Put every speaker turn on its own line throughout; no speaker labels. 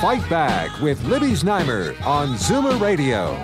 Fight Back with Libby Znaimer on Zoomer Radio.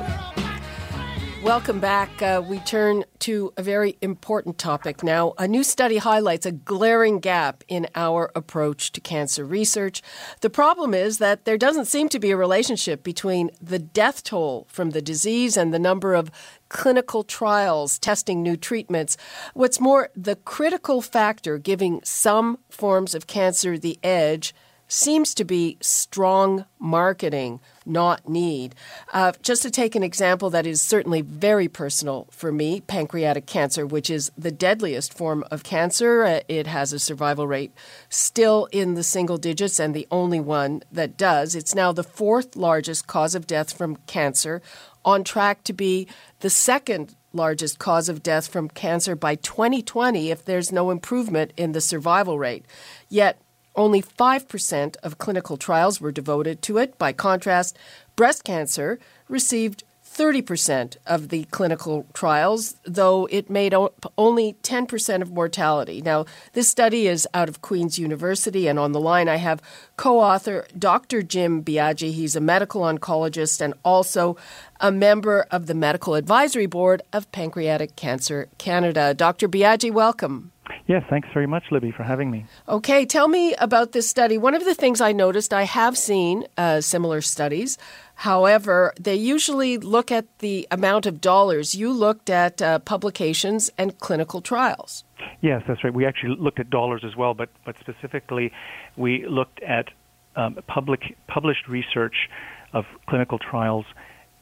Welcome back. Uh, we turn to a very important topic now. A new study highlights a glaring gap in our approach to cancer research. The problem is that there doesn't seem to be a relationship between the death toll from the disease and the number of clinical trials testing new treatments. What's more, the critical factor giving some forms of cancer the edge seems to be strong marketing, not need. Uh, just to take an example that is certainly very personal for me pancreatic cancer, which is the deadliest form of cancer. Uh, it has a survival rate still in the single digits and the only one that does. It's now the fourth largest cause of death from cancer, on track to be the second largest cause of death from cancer by 2020 if there's no improvement in the survival rate. Yet, only 5% of clinical trials were devoted to it. By contrast, breast cancer received 30% of the clinical trials, though it made only 10% of mortality. Now, this study is out of Queen's University, and on the line I have co author Dr. Jim Biagi. He's a medical oncologist and also a member of the Medical Advisory Board of Pancreatic Cancer Canada. Dr. Biagi, welcome.
Yes, thanks very much, Libby, for having me.
Okay, tell me about this study. One of the things I noticed, I have seen uh, similar studies. However, they usually look at the amount of dollars. You looked at uh, publications and clinical trials.
Yes, that's right. We actually looked at dollars as well, but, but specifically, we looked at um, public, published research of clinical trials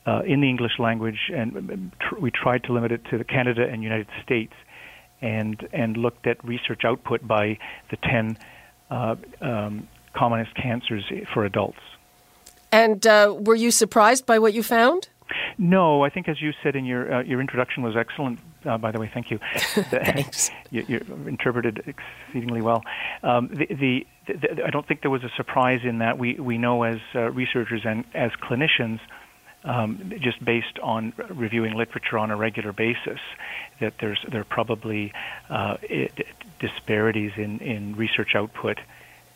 uh, in the English language, and um, tr- we tried to limit it to Canada and United States and and looked at research output by the 10 uh, um, commonest cancers for adults.
And uh, were you surprised by what you found?
No, I think as you said in your uh, your introduction was excellent. Uh, by the way, thank you.
Thanks.
you, you, interpreted exceedingly well. Um, the, the, the, I don't think there was a surprise in that. We we know as uh, researchers and as clinicians um, just based on reviewing literature on a regular basis, that there's there are probably uh, it, disparities in, in research output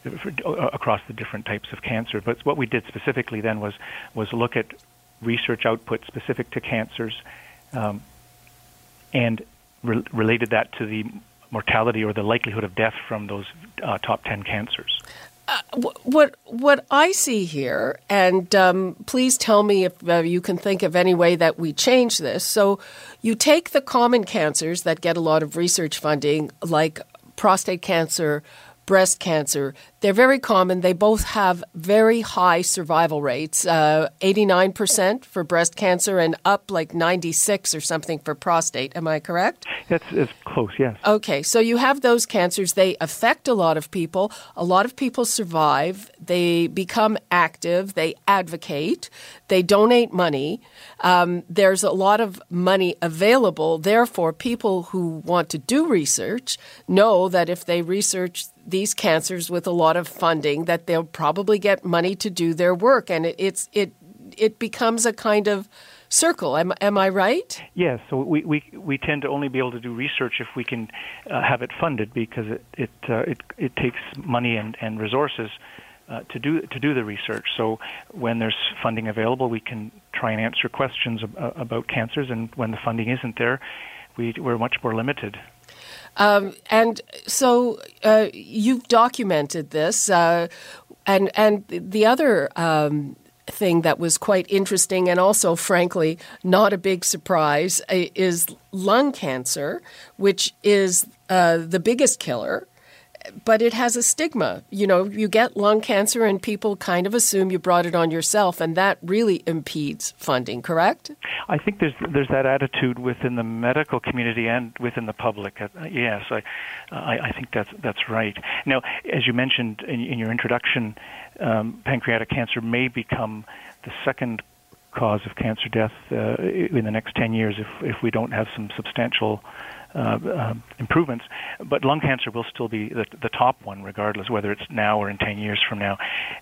across the different types of cancer. But what we did specifically then was was look at research output specific to cancers, um, and re- related that to the mortality or the likelihood of death from those uh, top 10 cancers.
What what I see here, and um, please tell me if uh, you can think of any way that we change this. So, you take the common cancers that get a lot of research funding, like prostate cancer, breast cancer. They're very common. They both have very high survival rates uh, 89% for breast cancer and up like 96 or something for prostate. Am I correct?
That's, that's close, yes.
Okay, so you have those cancers. They affect a lot of people. A lot of people survive. They become active. They advocate. They donate money. Um, there's a lot of money available. Therefore, people who want to do research know that if they research these cancers with a lot of funding that they'll probably get money to do their work. And it, it's it it becomes a kind of circle. Am, am I right?
Yes. So we, we we tend to only be able to do research if we can uh, have it funded because it it uh, it, it takes money and, and resources uh, to do to do the research. So when there's funding available, we can try and answer questions ab- uh, about cancers, and when the funding isn't there, we, we're much more limited.
Um, and so uh, you've documented this, uh, and and the other um, thing that was quite interesting and also, frankly, not a big surprise uh, is lung cancer, which is uh, the biggest killer but it has a stigma. You know, you get lung cancer and people kind of assume you brought it on yourself, and that really impedes funding, correct?
I think there's there's that attitude within the medical community and within the public. Uh, yes, I, I, I think that's that's right. Now, as you mentioned in, in your introduction, um, pancreatic cancer may become the second cause of cancer death uh, in the next 10 years if, if we don't have some substantial improvements. But lung cancer will still be the, the, top one, regardless whether it's now or in 10 years from now.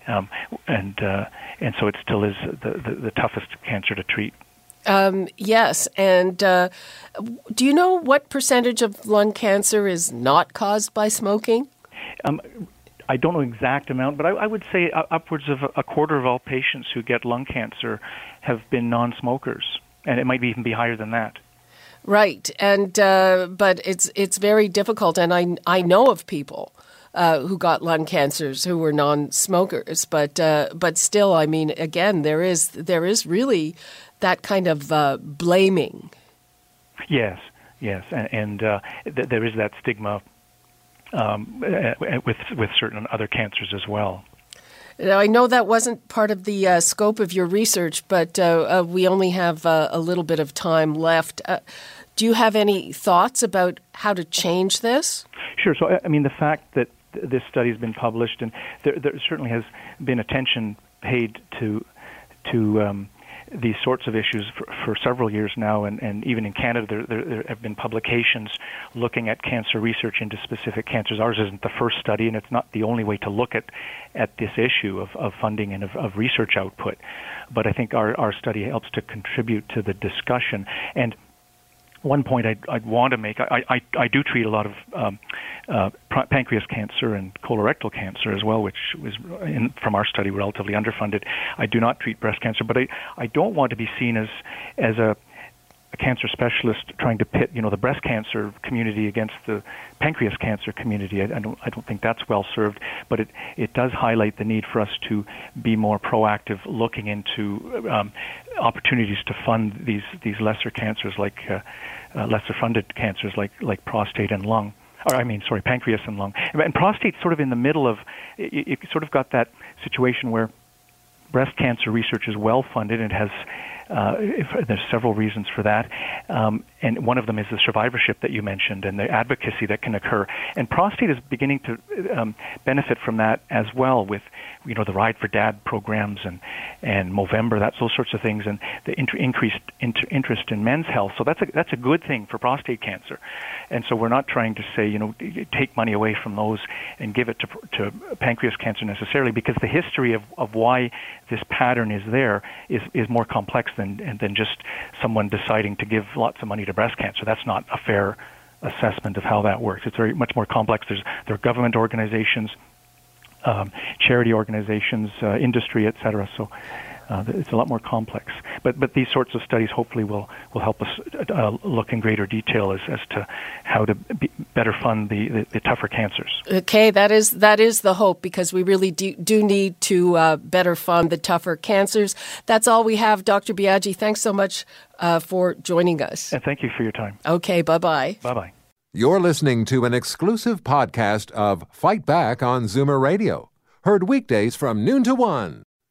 Um, and uh, and so it still is the, the, the toughest cancer to treat.
Um, yes, and uh, do you know what percentage of lung cancer is not caused by smoking?
Um, I don't know exact amount, but I, I would say upwards of a quarter of all patients who get lung cancer have been non-smokers, and it might even be higher than that.
Right, and uh, but it's it's very difficult, and I I know of people uh, who got lung cancers who were non-smokers, but uh, but still, I mean, again, there is there is really that kind of uh, blaming.
Yes, yes, and, and uh, th- there is that stigma um, with with certain other cancers as well.
Now, I know that wasn't part of the uh, scope of your research, but uh, uh, we only have uh, a little bit of time left. Uh, do you have any thoughts about how to change this?
Sure. So, I mean, the fact that this study has been published, and there, there certainly has been attention paid to to um, these sorts of issues for, for several years now, and, and even in Canada, there, there, there, have been publications looking at cancer research into specific cancers. Ours isn't the first study, and it's not the only way to look at, at this issue of, of funding and of, of research output. But I think our, our study helps to contribute to the discussion. And one point I'd, I'd want to make, I, I, I do treat a lot of um, uh, pancreas cancer and colorectal cancer as well, which was in, from our study relatively underfunded. I do not treat breast cancer, but I, I don't want to be seen as as a a cancer specialist trying to pit, you know, the breast cancer community against the pancreas cancer community. I, I, don't, I don't think that's well served, but it, it does highlight the need for us to be more proactive, looking into um, opportunities to fund these these lesser cancers, like uh, uh, lesser funded cancers, like like prostate and lung or I mean, sorry, pancreas and lung. And prostate's sort of in the middle of, you, you sort of got that situation where breast cancer research is well funded and has uh, if, there's several reasons for that, um, and one of them is the survivorship that you mentioned and the advocacy that can occur. And prostate is beginning to um, benefit from that as well, with you know the Ride for Dad programs and and Movember, that's those sorts of things, and the inter- increased inter- interest in men's health. So that's a that's a good thing for prostate cancer. And so we're not trying to say you know take money away from those and give it to to pancreas cancer necessarily, because the history of of why this pattern is there is is more complex than than just someone deciding to give lots of money to breast cancer. That's not a fair assessment of how that works. It's very much more complex. There's there are government organizations, um, charity organizations, uh, industry, et cetera. So uh, it's a lot more complex. But but these sorts of studies hopefully will will help us uh, look in greater detail as, as to how to be, better fund the, the, the, tougher cancers.
Okay, that is that is the hope because we really do, do need to uh, better fund the tougher cancers. That's all we have, Dr. Biagi. Thanks so much uh, for joining us.
And thank you for your time.
Okay, bye bye.
Bye bye.
You're listening to an exclusive podcast of Fight Back on Zoomer Radio, heard weekdays from noon to one.